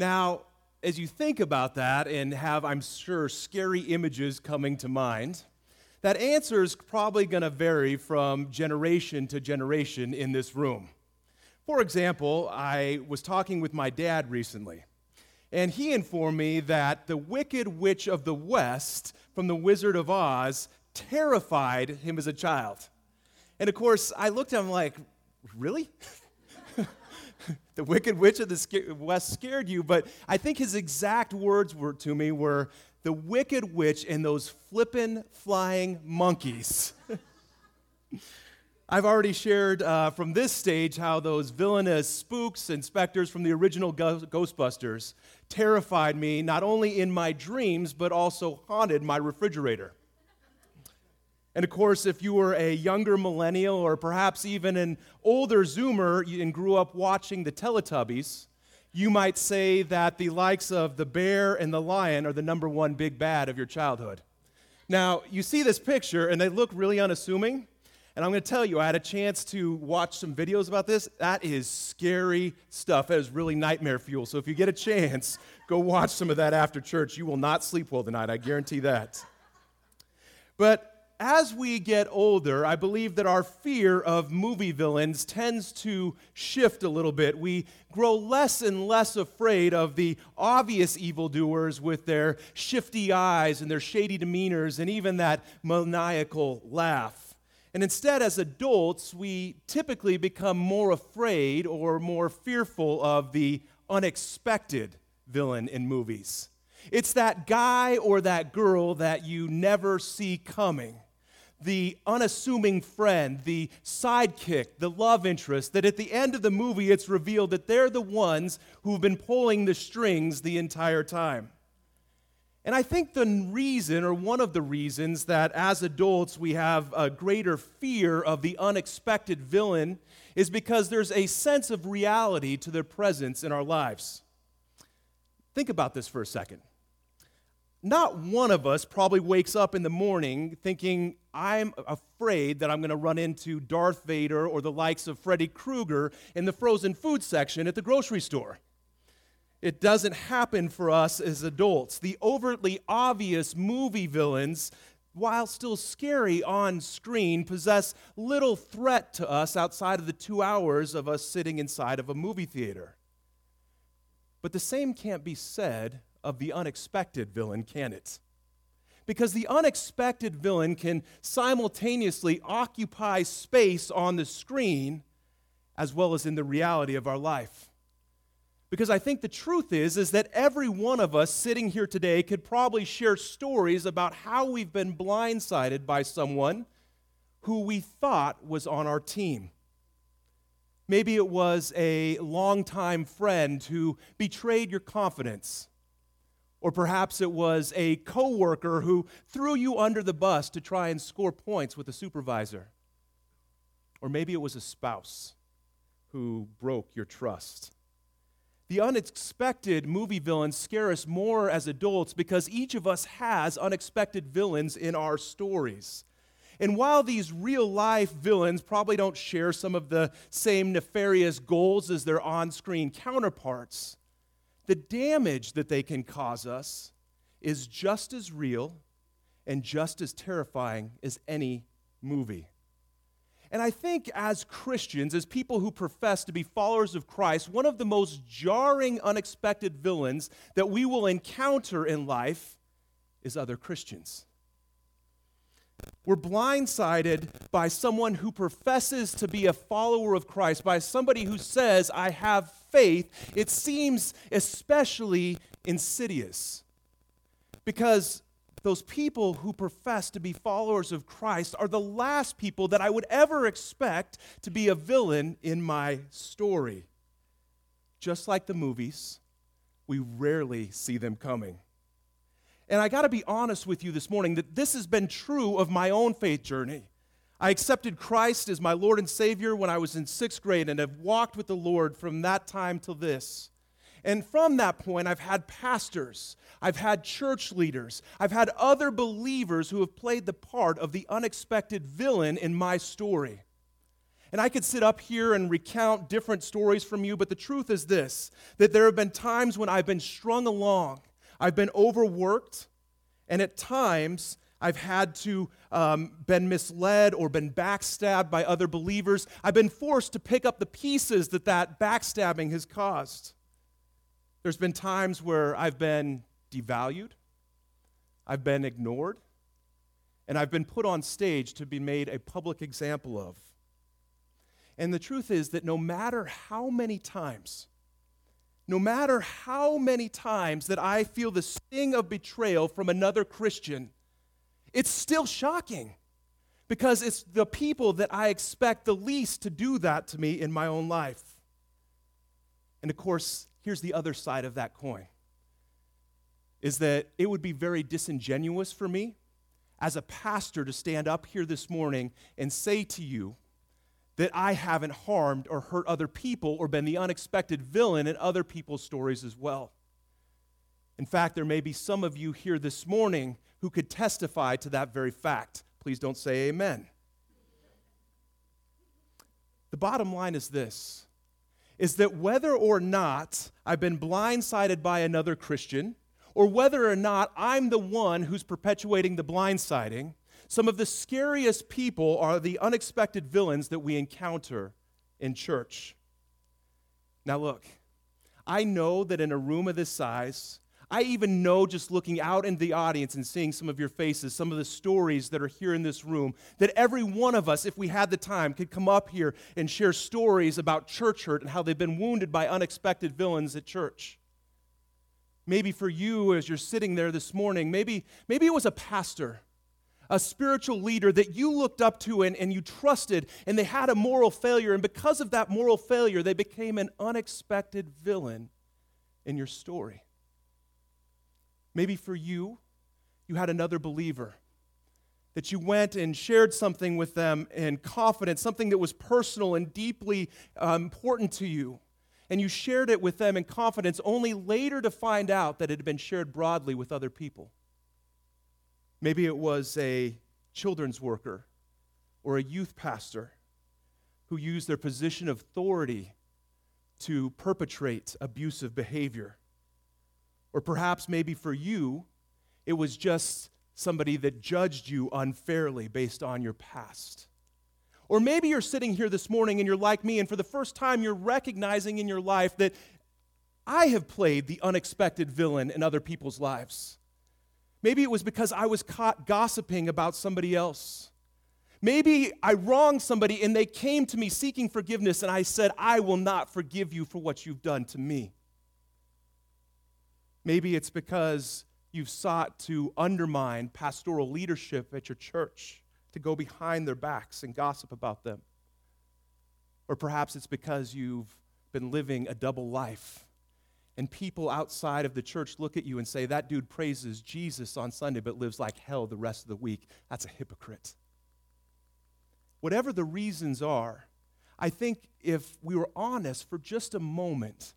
Now, as you think about that and have, I'm sure, scary images coming to mind, that answer is probably going to vary from generation to generation in this room. For example, I was talking with my dad recently, and he informed me that the Wicked Witch of the West from The Wizard of Oz terrified him as a child. And of course, I looked at him like, really? the Wicked Witch of the West scared you, but I think his exact words were to me were the Wicked Witch and those flippin' flying monkeys. I've already shared uh, from this stage how those villainous spooks and specters from the original Ghostbusters terrified me not only in my dreams, but also haunted my refrigerator. And of course, if you were a younger millennial or perhaps even an older Zoomer and grew up watching the Teletubbies, you might say that the likes of the bear and the lion are the number one big bad of your childhood. Now, you see this picture and they look really unassuming. And I'm going to tell you, I had a chance to watch some videos about this. That is scary stuff. That is really nightmare fuel. So if you get a chance, go watch some of that after church. You will not sleep well tonight, I guarantee that. But as we get older, I believe that our fear of movie villains tends to shift a little bit. We grow less and less afraid of the obvious evildoers with their shifty eyes and their shady demeanors and even that maniacal laugh. And instead, as adults, we typically become more afraid or more fearful of the unexpected villain in movies. It's that guy or that girl that you never see coming the unassuming friend, the sidekick, the love interest, that at the end of the movie it's revealed that they're the ones who've been pulling the strings the entire time. And I think the reason, or one of the reasons, that as adults we have a greater fear of the unexpected villain is because there's a sense of reality to their presence in our lives. Think about this for a second not one of us probably wakes up in the morning thinking, I'm afraid that I'm going to run into Darth Vader or the likes of Freddy Krueger in the frozen food section at the grocery store. It doesn't happen for us as adults. The overtly obvious movie villains, while still scary on screen, possess little threat to us outside of the two hours of us sitting inside of a movie theater. But the same can't be said of the unexpected villain, can it? Because the unexpected villain can simultaneously occupy space on the screen as well as in the reality of our life. Because I think the truth is is that every one of us sitting here today could probably share stories about how we've been blindsided by someone who we thought was on our team. Maybe it was a longtime friend who betrayed your confidence or perhaps it was a coworker who threw you under the bus to try and score points with a supervisor. Or maybe it was a spouse who broke your trust. The unexpected movie villains scare us more as adults because each of us has unexpected villains in our stories. And while these real life villains probably don't share some of the same nefarious goals as their on screen counterparts, the damage that they can cause us is just as real and just as terrifying as any movie. And I think as Christians, as people who profess to be followers of Christ, one of the most jarring, unexpected villains that we will encounter in life is other Christians. We're blindsided by someone who professes to be a follower of Christ, by somebody who says, I have faith. It seems especially insidious because those people who profess to be followers of Christ are the last people that I would ever expect to be a villain in my story. Just like the movies, we rarely see them coming. And I got to be honest with you this morning that this has been true of my own faith journey. I accepted Christ as my Lord and Savior when I was in sixth grade and have walked with the Lord from that time till this. And from that point, I've had pastors, I've had church leaders, I've had other believers who have played the part of the unexpected villain in my story. And I could sit up here and recount different stories from you, but the truth is this that there have been times when I've been strung along, I've been overworked, and at times I've had to um, been misled or been backstabbed by other believers. I've been forced to pick up the pieces that that backstabbing has caused. There's been times where I've been devalued, I've been ignored, and I've been put on stage to be made a public example of. And the truth is that no matter how many times, no matter how many times that I feel the sting of betrayal from another Christian, it's still shocking because it's the people that I expect the least to do that to me in my own life. And of course, here's the other side of that coin is that it would be very disingenuous for me as a pastor to stand up here this morning and say to you that I haven't harmed or hurt other people or been the unexpected villain in other people's stories as well. In fact, there may be some of you here this morning who could testify to that very fact. Please don't say amen. The bottom line is this is that whether or not I've been blindsided by another Christian, or whether or not I'm the one who's perpetuating the blindsiding, some of the scariest people are the unexpected villains that we encounter in church. Now, look, I know that in a room of this size, I even know just looking out in the audience and seeing some of your faces, some of the stories that are here in this room, that every one of us, if we had the time, could come up here and share stories about church hurt and how they've been wounded by unexpected villains at church. Maybe for you, as you're sitting there this morning, maybe, maybe it was a pastor a spiritual leader that you looked up to and, and you trusted, and they had a moral failure. And because of that moral failure, they became an unexpected villain in your story. Maybe for you, you had another believer that you went and shared something with them in confidence, something that was personal and deeply uh, important to you. And you shared it with them in confidence, only later to find out that it had been shared broadly with other people. Maybe it was a children's worker or a youth pastor who used their position of authority to perpetrate abusive behavior. Or perhaps maybe for you, it was just somebody that judged you unfairly based on your past. Or maybe you're sitting here this morning and you're like me, and for the first time, you're recognizing in your life that I have played the unexpected villain in other people's lives. Maybe it was because I was caught gossiping about somebody else. Maybe I wronged somebody and they came to me seeking forgiveness, and I said, I will not forgive you for what you've done to me. Maybe it's because you've sought to undermine pastoral leadership at your church, to go behind their backs and gossip about them. Or perhaps it's because you've been living a double life and people outside of the church look at you and say, That dude praises Jesus on Sunday but lives like hell the rest of the week. That's a hypocrite. Whatever the reasons are, I think if we were honest for just a moment,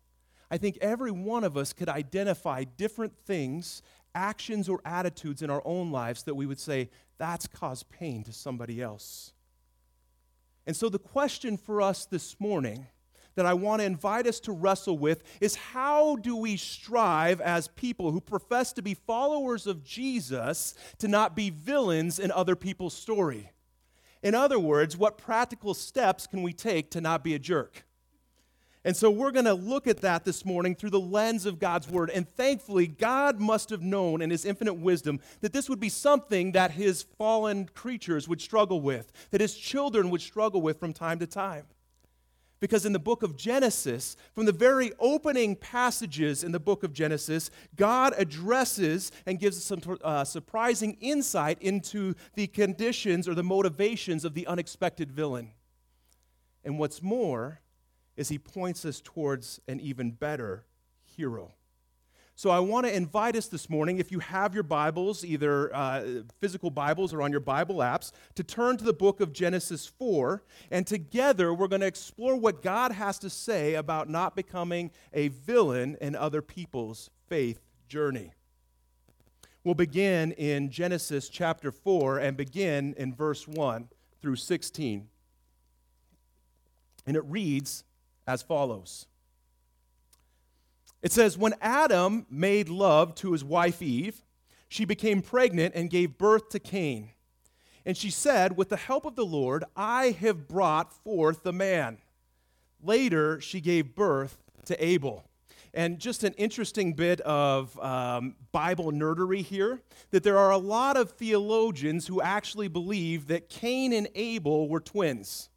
I think every one of us could identify different things, actions, or attitudes in our own lives that we would say, that's caused pain to somebody else. And so the question for us this morning that I want to invite us to wrestle with is how do we strive as people who profess to be followers of Jesus to not be villains in other people's story? In other words, what practical steps can we take to not be a jerk? And so we're going to look at that this morning through the lens of God's word. And thankfully, God must have known in his infinite wisdom that this would be something that his fallen creatures would struggle with, that his children would struggle with from time to time. Because in the book of Genesis, from the very opening passages in the book of Genesis, God addresses and gives some uh, surprising insight into the conditions or the motivations of the unexpected villain. And what's more, is he points us towards an even better hero. So I want to invite us this morning, if you have your Bibles, either uh, physical Bibles or on your Bible apps, to turn to the book of Genesis 4. And together we're going to explore what God has to say about not becoming a villain in other people's faith journey. We'll begin in Genesis chapter 4 and begin in verse 1 through 16. And it reads as follows. It says, When Adam made love to his wife Eve, she became pregnant and gave birth to Cain. And she said, With the help of the Lord, I have brought forth a man. Later, she gave birth to Abel. And just an interesting bit of um, Bible nerdery here that there are a lot of theologians who actually believe that Cain and Abel were twins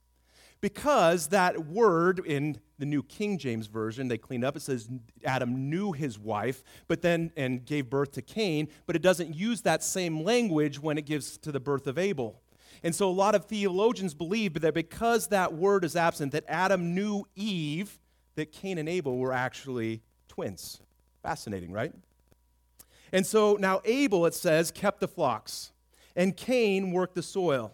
because that word in the New King James Version, they clean up, it says Adam knew his wife, but then, and gave birth to Cain, but it doesn't use that same language when it gives to the birth of Abel. And so a lot of theologians believe that because that word is absent, that Adam knew Eve, that Cain and Abel were actually twins. Fascinating, right? And so now Abel, it says, kept the flocks, and Cain worked the soil.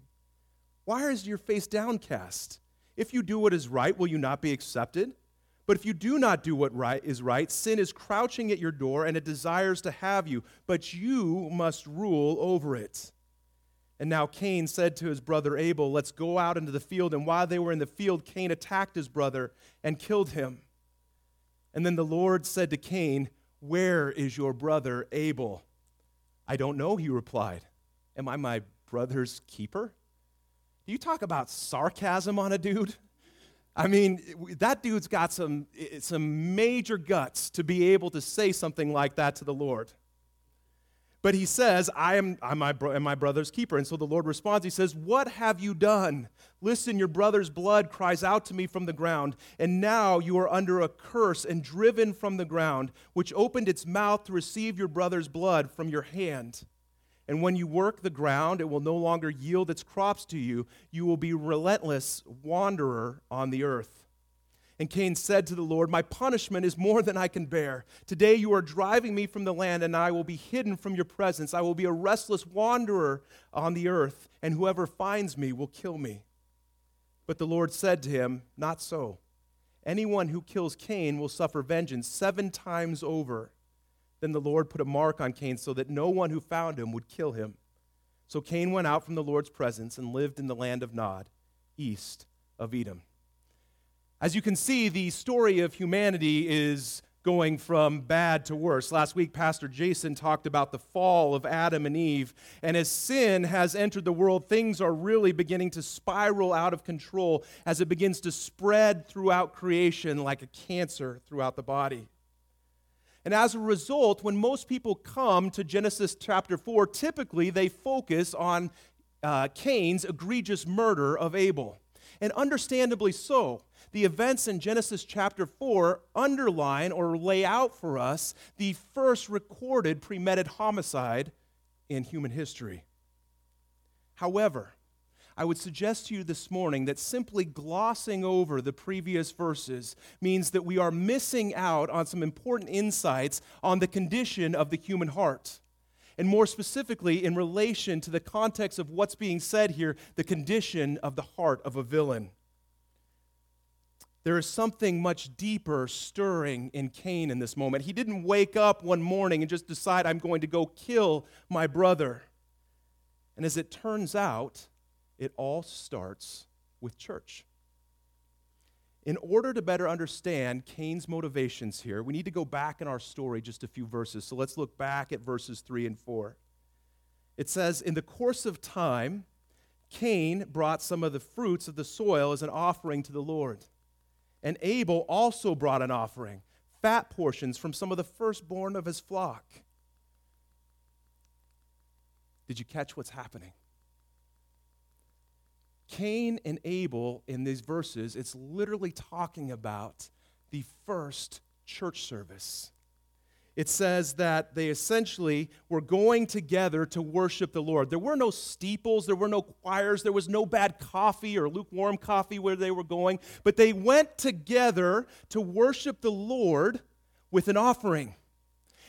Why is your face downcast? If you do what is right, will you not be accepted? But if you do not do what right is right, sin is crouching at your door and it desires to have you, but you must rule over it. And now Cain said to his brother Abel, Let's go out into the field. And while they were in the field, Cain attacked his brother and killed him. And then the Lord said to Cain, Where is your brother Abel? I don't know, he replied. Am I my brother's keeper? You talk about sarcasm on a dude. I mean, that dude's got some, some major guts to be able to say something like that to the Lord. But he says, I am, I'm my, am my brother's keeper. And so the Lord responds, He says, What have you done? Listen, your brother's blood cries out to me from the ground, and now you are under a curse and driven from the ground, which opened its mouth to receive your brother's blood from your hand. And when you work the ground, it will no longer yield its crops to you. You will be relentless wanderer on the earth. And Cain said to the Lord, My punishment is more than I can bear. Today you are driving me from the land, and I will be hidden from your presence. I will be a restless wanderer on the earth, and whoever finds me will kill me. But the Lord said to him, Not so. Anyone who kills Cain will suffer vengeance seven times over. Then the Lord put a mark on Cain so that no one who found him would kill him. So Cain went out from the Lord's presence and lived in the land of Nod, east of Eden. As you can see, the story of humanity is going from bad to worse. Last week, Pastor Jason talked about the fall of Adam and Eve. And as sin has entered the world, things are really beginning to spiral out of control as it begins to spread throughout creation like a cancer throughout the body. And as a result, when most people come to Genesis chapter 4, typically they focus on uh, Cain's egregious murder of Abel. And understandably so. The events in Genesis chapter 4 underline or lay out for us the first recorded premeditated homicide in human history. However, I would suggest to you this morning that simply glossing over the previous verses means that we are missing out on some important insights on the condition of the human heart. And more specifically, in relation to the context of what's being said here, the condition of the heart of a villain. There is something much deeper stirring in Cain in this moment. He didn't wake up one morning and just decide, I'm going to go kill my brother. And as it turns out, it all starts with church. In order to better understand Cain's motivations here, we need to go back in our story just a few verses. So let's look back at verses 3 and 4. It says, In the course of time, Cain brought some of the fruits of the soil as an offering to the Lord. And Abel also brought an offering, fat portions from some of the firstborn of his flock. Did you catch what's happening? Cain and Abel in these verses, it's literally talking about the first church service. It says that they essentially were going together to worship the Lord. There were no steeples, there were no choirs, there was no bad coffee or lukewarm coffee where they were going, but they went together to worship the Lord with an offering.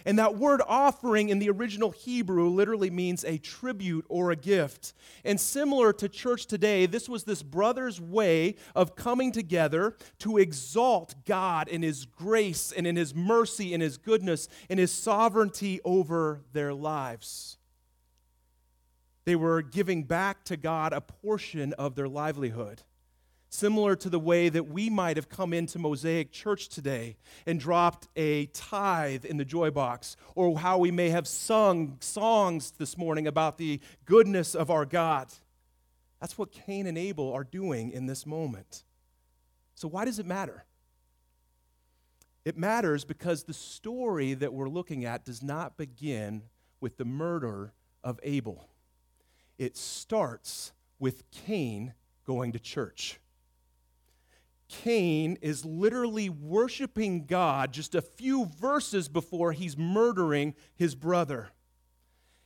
And that word offering in the original Hebrew literally means a tribute or a gift. And similar to church today, this was this brother's way of coming together to exalt God in his grace and in his mercy and his goodness and his sovereignty over their lives. They were giving back to God a portion of their livelihood similar to the way that we might have come into Mosaic Church today and dropped a tithe in the joy box, or how we may have sung songs this morning about the goodness of our God. That's what Cain and Abel are doing in this moment. So, why does it matter? It matters because the story that we're looking at does not begin with the murder of Abel. It starts with Cain going to church. Cain is literally worshiping God just a few verses before he's murdering his brother.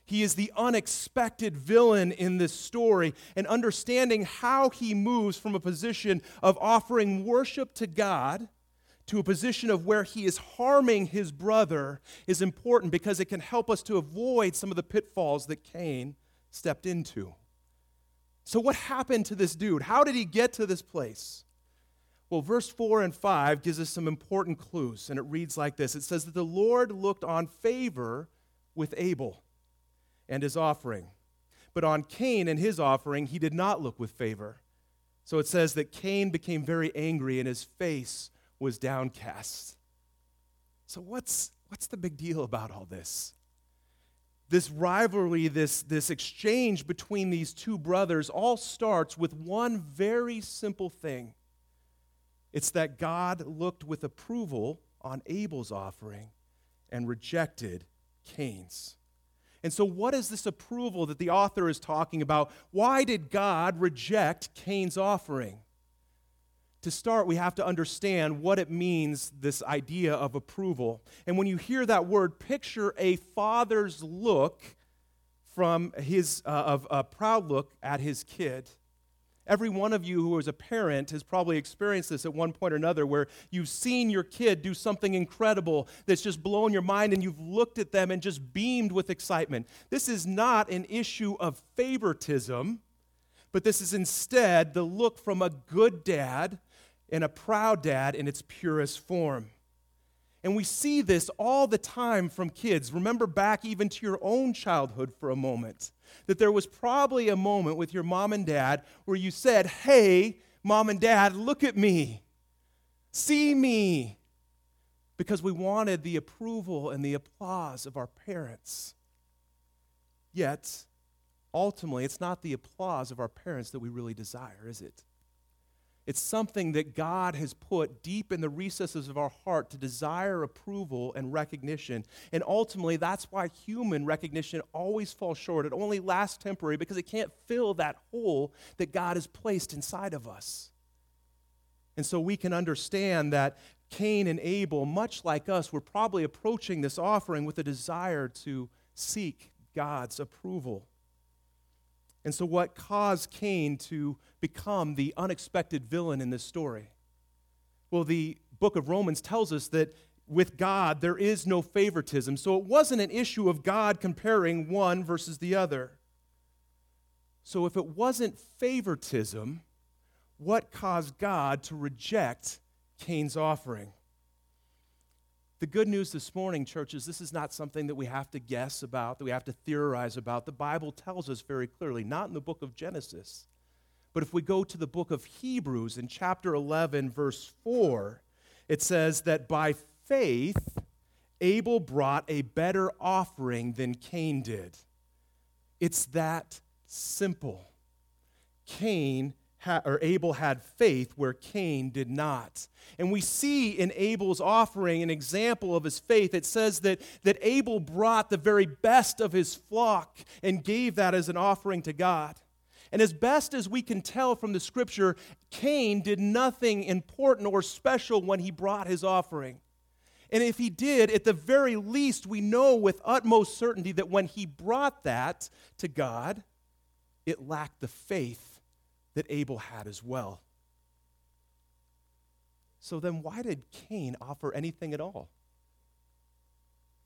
He is the unexpected villain in this story, and understanding how he moves from a position of offering worship to God to a position of where he is harming his brother is important because it can help us to avoid some of the pitfalls that Cain stepped into. So, what happened to this dude? How did he get to this place? Well, verse 4 and 5 gives us some important clues, and it reads like this It says that the Lord looked on favor with Abel and his offering, but on Cain and his offering he did not look with favor. So it says that Cain became very angry and his face was downcast. So, what's, what's the big deal about all this? This rivalry, this, this exchange between these two brothers, all starts with one very simple thing it's that God looked with approval on Abel's offering and rejected Cain's. And so, what is this approval that the author is talking about? Why did God reject Cain's offering? To start, we have to understand what it means, this idea of approval. And when you hear that word, picture a father's look from his, uh, of a proud look at his kid. Every one of you who is a parent has probably experienced this at one point or another where you've seen your kid do something incredible that's just blown your mind and you've looked at them and just beamed with excitement. This is not an issue of favoritism, but this is instead the look from a good dad and a proud dad in its purest form. And we see this all the time from kids. Remember back even to your own childhood for a moment that there was probably a moment with your mom and dad where you said, Hey, mom and dad, look at me, see me, because we wanted the approval and the applause of our parents. Yet, ultimately, it's not the applause of our parents that we really desire, is it? It's something that God has put deep in the recesses of our heart to desire approval and recognition. And ultimately, that's why human recognition always falls short. It only lasts temporary because it can't fill that hole that God has placed inside of us. And so we can understand that Cain and Abel, much like us, were probably approaching this offering with a desire to seek God's approval. And so, what caused Cain to become the unexpected villain in this story? Well, the book of Romans tells us that with God, there is no favoritism. So, it wasn't an issue of God comparing one versus the other. So, if it wasn't favoritism, what caused God to reject Cain's offering? The good news this morning, church, is this is not something that we have to guess about, that we have to theorize about. The Bible tells us very clearly, not in the book of Genesis, but if we go to the book of Hebrews in chapter 11, verse 4, it says that by faith, Abel brought a better offering than Cain did. It's that simple. Cain ha- or Abel had faith where Cain did not. And we see in Abel's offering an example of his faith. It says that, that Abel brought the very best of his flock and gave that as an offering to God. And as best as we can tell from the scripture, Cain did nothing important or special when he brought his offering. And if he did, at the very least, we know with utmost certainty that when he brought that to God, it lacked the faith that Abel had as well. So then, why did Cain offer anything at all?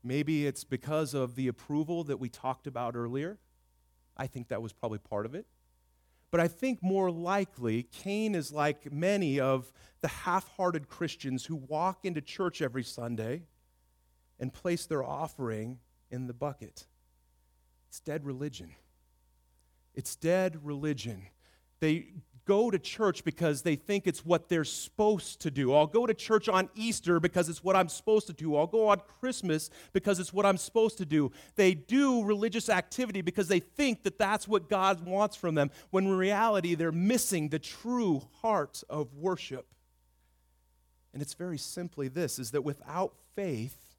Maybe it's because of the approval that we talked about earlier. I think that was probably part of it. But I think more likely, Cain is like many of the half hearted Christians who walk into church every Sunday and place their offering in the bucket. It's dead religion. It's dead religion. They go to church because they think it's what they're supposed to do. I'll go to church on Easter because it's what I'm supposed to do. I'll go on Christmas because it's what I'm supposed to do. They do religious activity because they think that that's what God wants from them, when in reality, they're missing the true heart of worship. And it's very simply this is that without faith,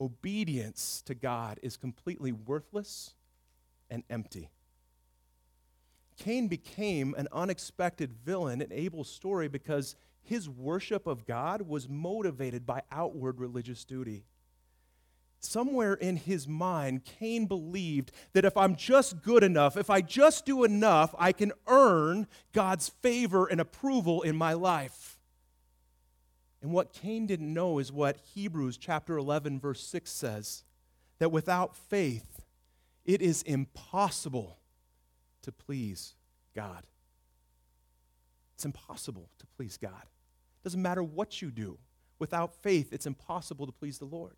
obedience to God is completely worthless and empty. Cain became an unexpected villain in Abel's story because his worship of God was motivated by outward religious duty. Somewhere in his mind, Cain believed that if I'm just good enough, if I just do enough, I can earn God's favor and approval in my life. And what Cain didn't know is what Hebrews chapter 11 verse 6 says, that without faith it is impossible to please God. It's impossible to please God. It doesn't matter what you do. Without faith, it's impossible to please the Lord.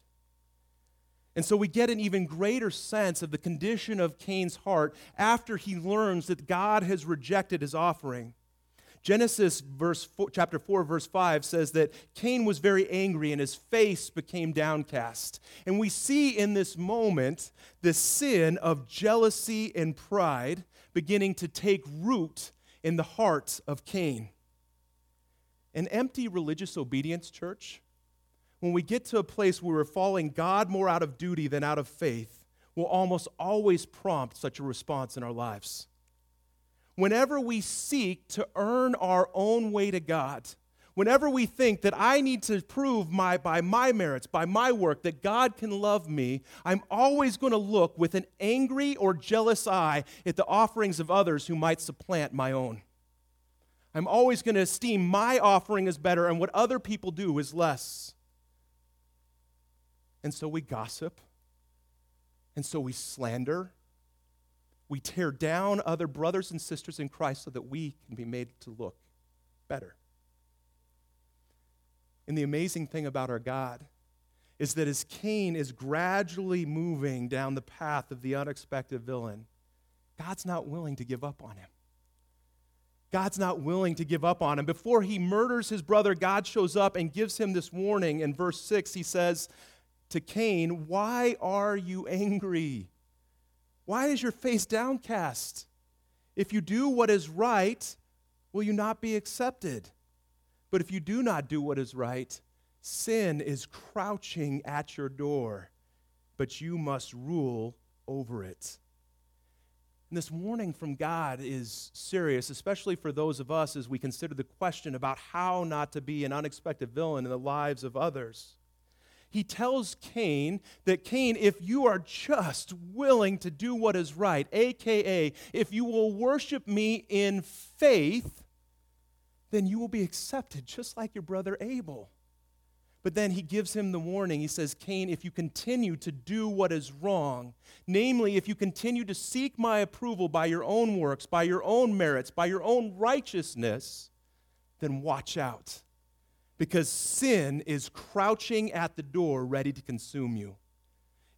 And so we get an even greater sense of the condition of Cain's heart after he learns that God has rejected his offering. Genesis verse four, chapter 4 verse 5 says that Cain was very angry and his face became downcast. And we see in this moment the sin of jealousy and pride beginning to take root in the heart of Cain. An empty religious obedience church, when we get to a place where we're following God more out of duty than out of faith, will almost always prompt such a response in our lives. Whenever we seek to earn our own way to God, Whenever we think that I need to prove my, by my merits, by my work, that God can love me, I'm always going to look with an angry or jealous eye at the offerings of others who might supplant my own. I'm always going to esteem my offering as better and what other people do is less. And so we gossip. And so we slander. We tear down other brothers and sisters in Christ so that we can be made to look better. And the amazing thing about our God is that as Cain is gradually moving down the path of the unexpected villain, God's not willing to give up on him. God's not willing to give up on him. Before he murders his brother, God shows up and gives him this warning. In verse 6, he says to Cain, Why are you angry? Why is your face downcast? If you do what is right, will you not be accepted? But if you do not do what is right, sin is crouching at your door, but you must rule over it. And this warning from God is serious, especially for those of us as we consider the question about how not to be an unexpected villain in the lives of others. He tells Cain that, Cain, if you are just willing to do what is right, aka, if you will worship me in faith, then you will be accepted just like your brother Abel. But then he gives him the warning. He says, Cain, if you continue to do what is wrong, namely, if you continue to seek my approval by your own works, by your own merits, by your own righteousness, then watch out. Because sin is crouching at the door, ready to consume you.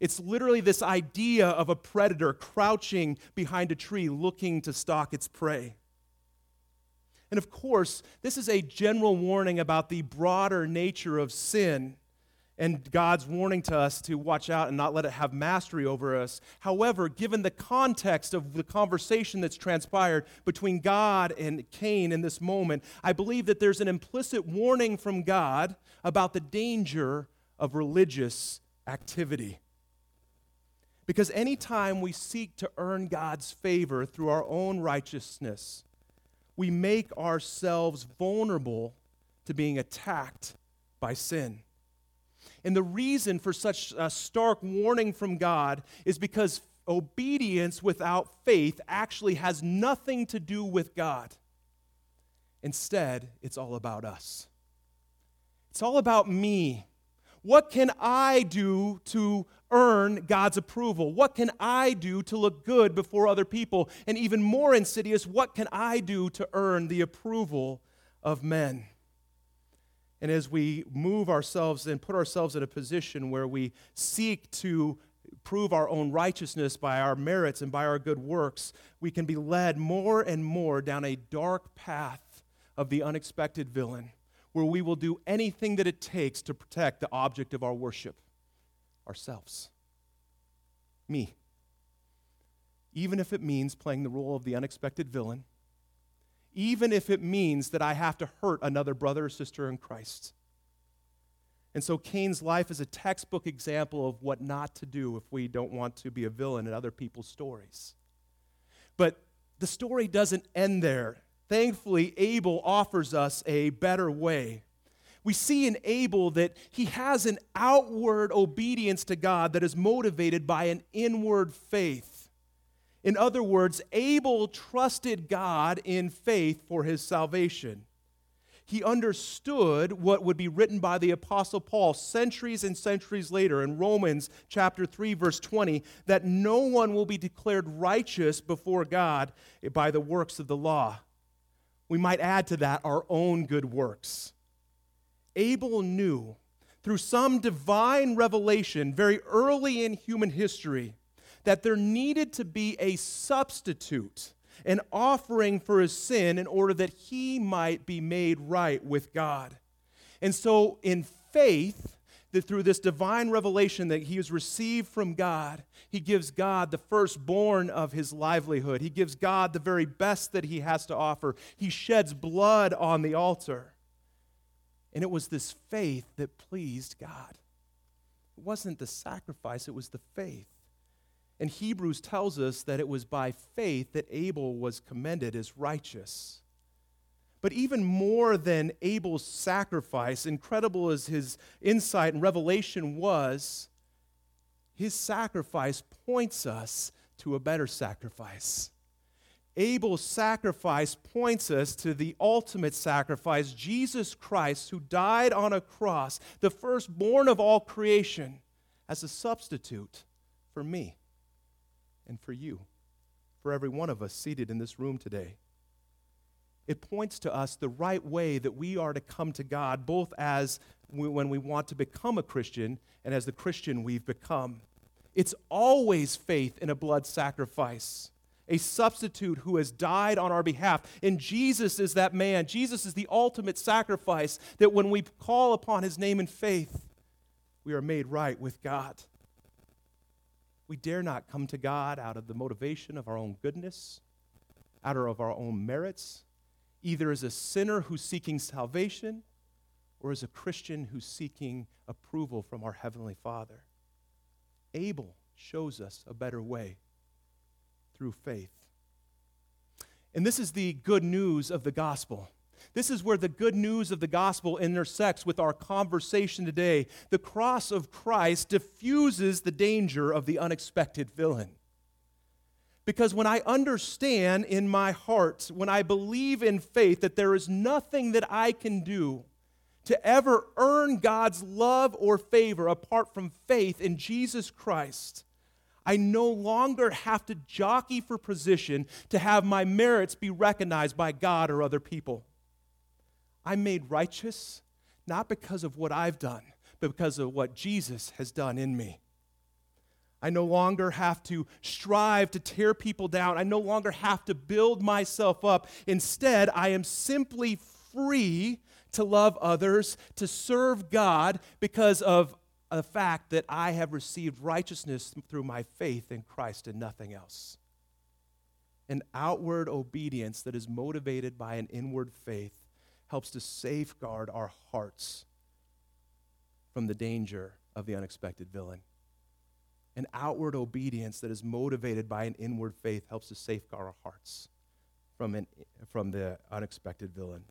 It's literally this idea of a predator crouching behind a tree looking to stalk its prey. And of course, this is a general warning about the broader nature of sin. And God's warning to us to watch out and not let it have mastery over us. However, given the context of the conversation that's transpired between God and Cain in this moment, I believe that there's an implicit warning from God about the danger of religious activity. Because anytime we seek to earn God's favor through our own righteousness, we make ourselves vulnerable to being attacked by sin. And the reason for such a stark warning from God is because obedience without faith actually has nothing to do with God. Instead, it's all about us. It's all about me. What can I do to earn God's approval? What can I do to look good before other people? And even more insidious, what can I do to earn the approval of men? And as we move ourselves and put ourselves in a position where we seek to prove our own righteousness by our merits and by our good works, we can be led more and more down a dark path of the unexpected villain, where we will do anything that it takes to protect the object of our worship ourselves. Me. Even if it means playing the role of the unexpected villain even if it means that I have to hurt another brother or sister in Christ. And so Cain's life is a textbook example of what not to do if we don't want to be a villain in other people's stories. But the story doesn't end there. Thankfully, Abel offers us a better way. We see in Abel that he has an outward obedience to God that is motivated by an inward faith. In other words, Abel trusted God in faith for his salvation. He understood what would be written by the Apostle Paul centuries and centuries later in Romans chapter 3, verse 20, that no one will be declared righteous before God by the works of the law. We might add to that our own good works. Abel knew through some divine revelation very early in human history that there needed to be a substitute, an offering for his sin in order that he might be made right with God. And so, in faith, that through this divine revelation that he has received from God, he gives God the firstborn of his livelihood. He gives God the very best that he has to offer. He sheds blood on the altar. And it was this faith that pleased God. It wasn't the sacrifice, it was the faith. And Hebrews tells us that it was by faith that Abel was commended as righteous. But even more than Abel's sacrifice, incredible as his insight and revelation was, his sacrifice points us to a better sacrifice. Abel's sacrifice points us to the ultimate sacrifice, Jesus Christ, who died on a cross, the firstborn of all creation, as a substitute for me and for you, for every one of us seated in this room today. It points to us the right way that we are to come to God, both as we, when we want to become a Christian and as the Christian we've become. It's always faith in a blood sacrifice, a substitute who has died on our behalf. And Jesus is that man. Jesus is the ultimate sacrifice that when we call upon his name in faith, we are made right with God. We dare not come to God out of the motivation of our own goodness, out of our own merits, either as a sinner who's seeking salvation or as a Christian who's seeking approval from our Heavenly Father. Abel shows us a better way through faith. And this is the good news of the gospel. This is where the good news of the gospel intersects with our conversation today. The cross of Christ diffuses the danger of the unexpected villain. Because when I understand in my heart, when I believe in faith that there is nothing that I can do to ever earn God's love or favor apart from faith in Jesus Christ, I no longer have to jockey for position to have my merits be recognized by God or other people. I'm made righteous not because of what I've done, but because of what Jesus has done in me. I no longer have to strive to tear people down. I no longer have to build myself up. Instead, I am simply free to love others, to serve God because of the fact that I have received righteousness through my faith in Christ and nothing else. An outward obedience that is motivated by an inward faith helps to safeguard our hearts from the danger of the unexpected villain. An outward obedience that is motivated by an inward faith helps to safeguard our hearts from, an, from the unexpected villain.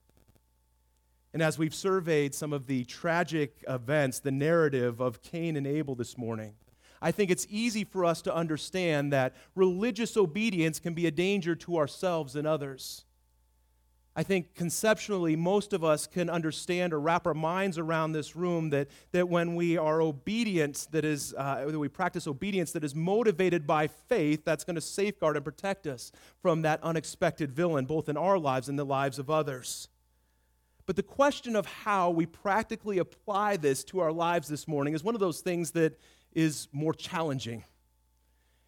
And as we've surveyed some of the tragic events, the narrative of Cain and Abel this morning, I think it's easy for us to understand that religious obedience can be a danger to ourselves and others. I think conceptually, most of us can understand or wrap our minds around this room that, that when we are obedient, that is, uh, that we practice obedience that is motivated by faith, that's going to safeguard and protect us from that unexpected villain, both in our lives and the lives of others. But the question of how we practically apply this to our lives this morning is one of those things that is more challenging.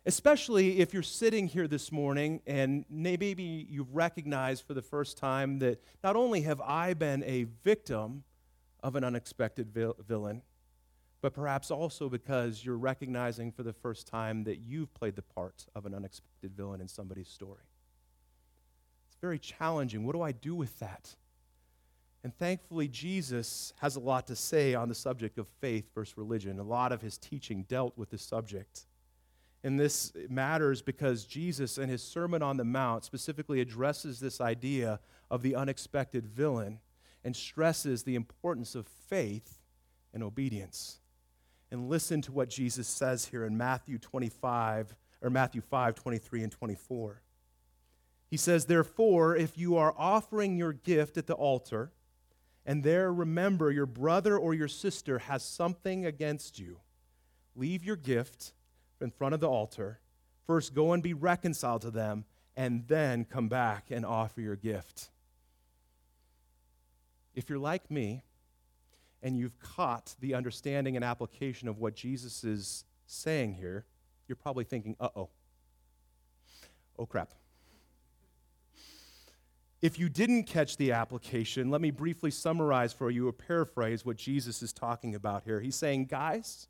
Especially if you're sitting here this morning and maybe you've recognized for the first time that not only have I been a victim of an unexpected vil- villain, but perhaps also because you're recognizing for the first time that you've played the part of an unexpected villain in somebody's story. It's very challenging. What do I do with that? And thankfully, Jesus has a lot to say on the subject of faith versus religion. A lot of his teaching dealt with this subject. And this matters because Jesus, in his Sermon on the Mount, specifically addresses this idea of the unexpected villain and stresses the importance of faith and obedience. And listen to what Jesus says here in Matthew 25, or Matthew 5, 23 and 24. He says, Therefore, if you are offering your gift at the altar, and there remember your brother or your sister has something against you, leave your gift in front of the altar. First, go and be reconciled to them, and then come back and offer your gift. If you're like me, and you've caught the understanding and application of what Jesus is saying here, you're probably thinking, uh oh. Oh crap. If you didn't catch the application, let me briefly summarize for you or paraphrase what Jesus is talking about here. He's saying, guys,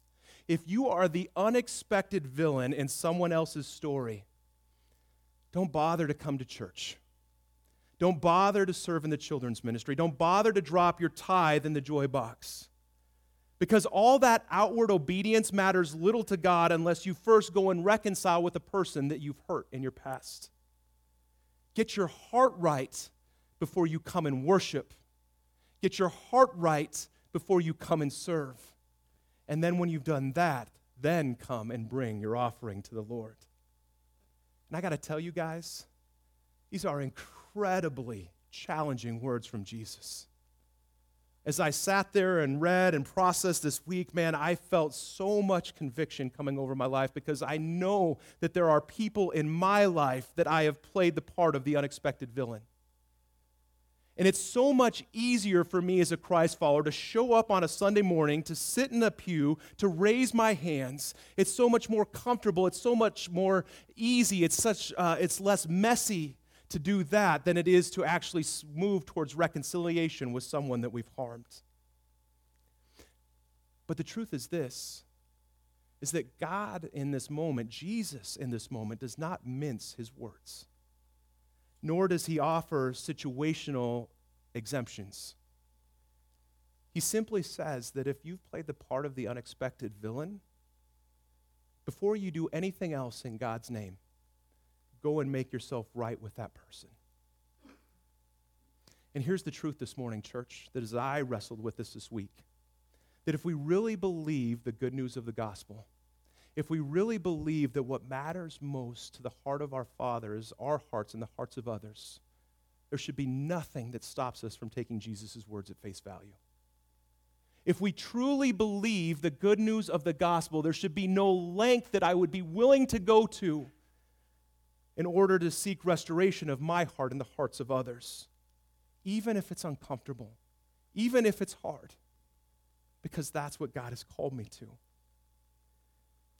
if you are the unexpected villain in someone else's story, don't bother to come to church. Don't bother to serve in the children's ministry. Don't bother to drop your tithe in the joy box. Because all that outward obedience matters little to God unless you first go and reconcile with the person that you've hurt in your past. Get your heart right before you come and worship. Get your heart right before you come and serve. And then when you've done that, then come and bring your offering to the Lord. And I got to tell you guys, these are incredibly challenging words from Jesus. As I sat there and read and processed this week, man, I felt so much conviction coming over my life because I know that there are people in my life that I have played the part of the unexpected villain. And it's so much easier for me as a Christ follower to show up on a Sunday morning, to sit in a pew, to raise my hands. It's so much more comfortable. It's so much more easy. It's, such, uh, it's less messy to do that than it is to actually move towards reconciliation with someone that we've harmed. But the truth is this is that God in this moment, Jesus in this moment, does not mince his words nor does he offer situational exemptions. He simply says that if you've played the part of the unexpected villain, before you do anything else in God's name, go and make yourself right with that person. And here's the truth this morning, church, that as I wrestled with this this week, that if we really believe the good news of the gospel, if we really believe that what matters most to the heart of our Father is our hearts and the hearts of others, there should be nothing that stops us from taking Jesus' words at face value. If we truly believe the good news of the gospel, there should be no length that I would be willing to go to in order to seek restoration of my heart and the hearts of others, even if it's uncomfortable, even if it's hard, because that's what God has called me to.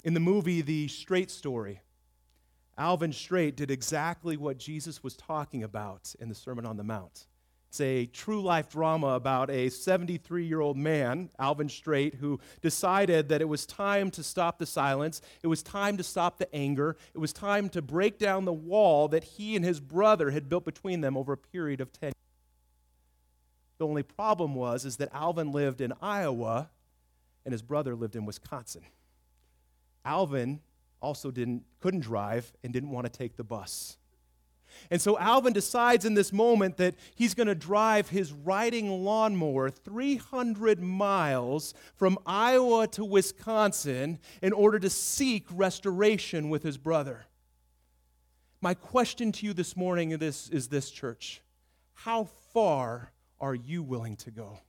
In the movie The Straight Story, Alvin Straight did exactly what Jesus was talking about in the Sermon on the Mount. It's a true life drama about a 73 year old man, Alvin Straight, who decided that it was time to stop the silence. It was time to stop the anger. It was time to break down the wall that he and his brother had built between them over a period of 10 years. The only problem was is that Alvin lived in Iowa and his brother lived in Wisconsin. Alvin also didn't, couldn't drive and didn't want to take the bus. And so Alvin decides in this moment that he's going to drive his riding lawnmower 300 miles from Iowa to Wisconsin in order to seek restoration with his brother. My question to you this morning is this, is this church How far are you willing to go?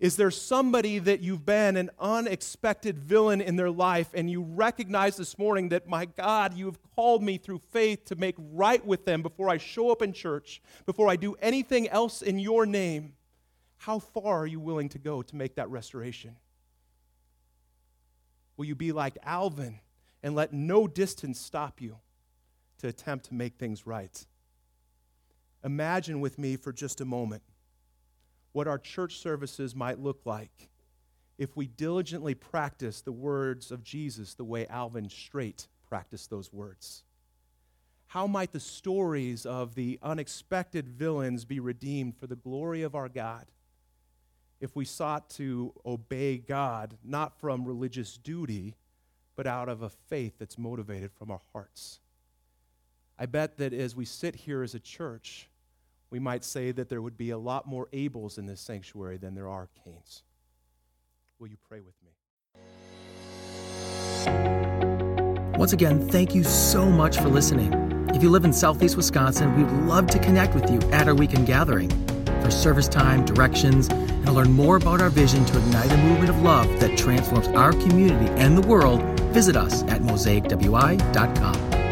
Is there somebody that you've been an unexpected villain in their life and you recognize this morning that, my God, you have called me through faith to make right with them before I show up in church, before I do anything else in your name? How far are you willing to go to make that restoration? Will you be like Alvin and let no distance stop you to attempt to make things right? Imagine with me for just a moment what our church services might look like if we diligently practice the words of Jesus the way Alvin Straight practiced those words. How might the stories of the unexpected villains be redeemed for the glory of our God if we sought to obey God not from religious duty, but out of a faith that's motivated from our hearts? I bet that as we sit here as a church, we might say that there would be a lot more Abels in this sanctuary than there are Cains. Will you pray with me? Once again, thank you so much for listening. If you live in Southeast Wisconsin, we would love to connect with you at our weekend gathering. For service time, directions, and to learn more about our vision to ignite a movement of love that transforms our community and the world, visit us at mosaicwi.com.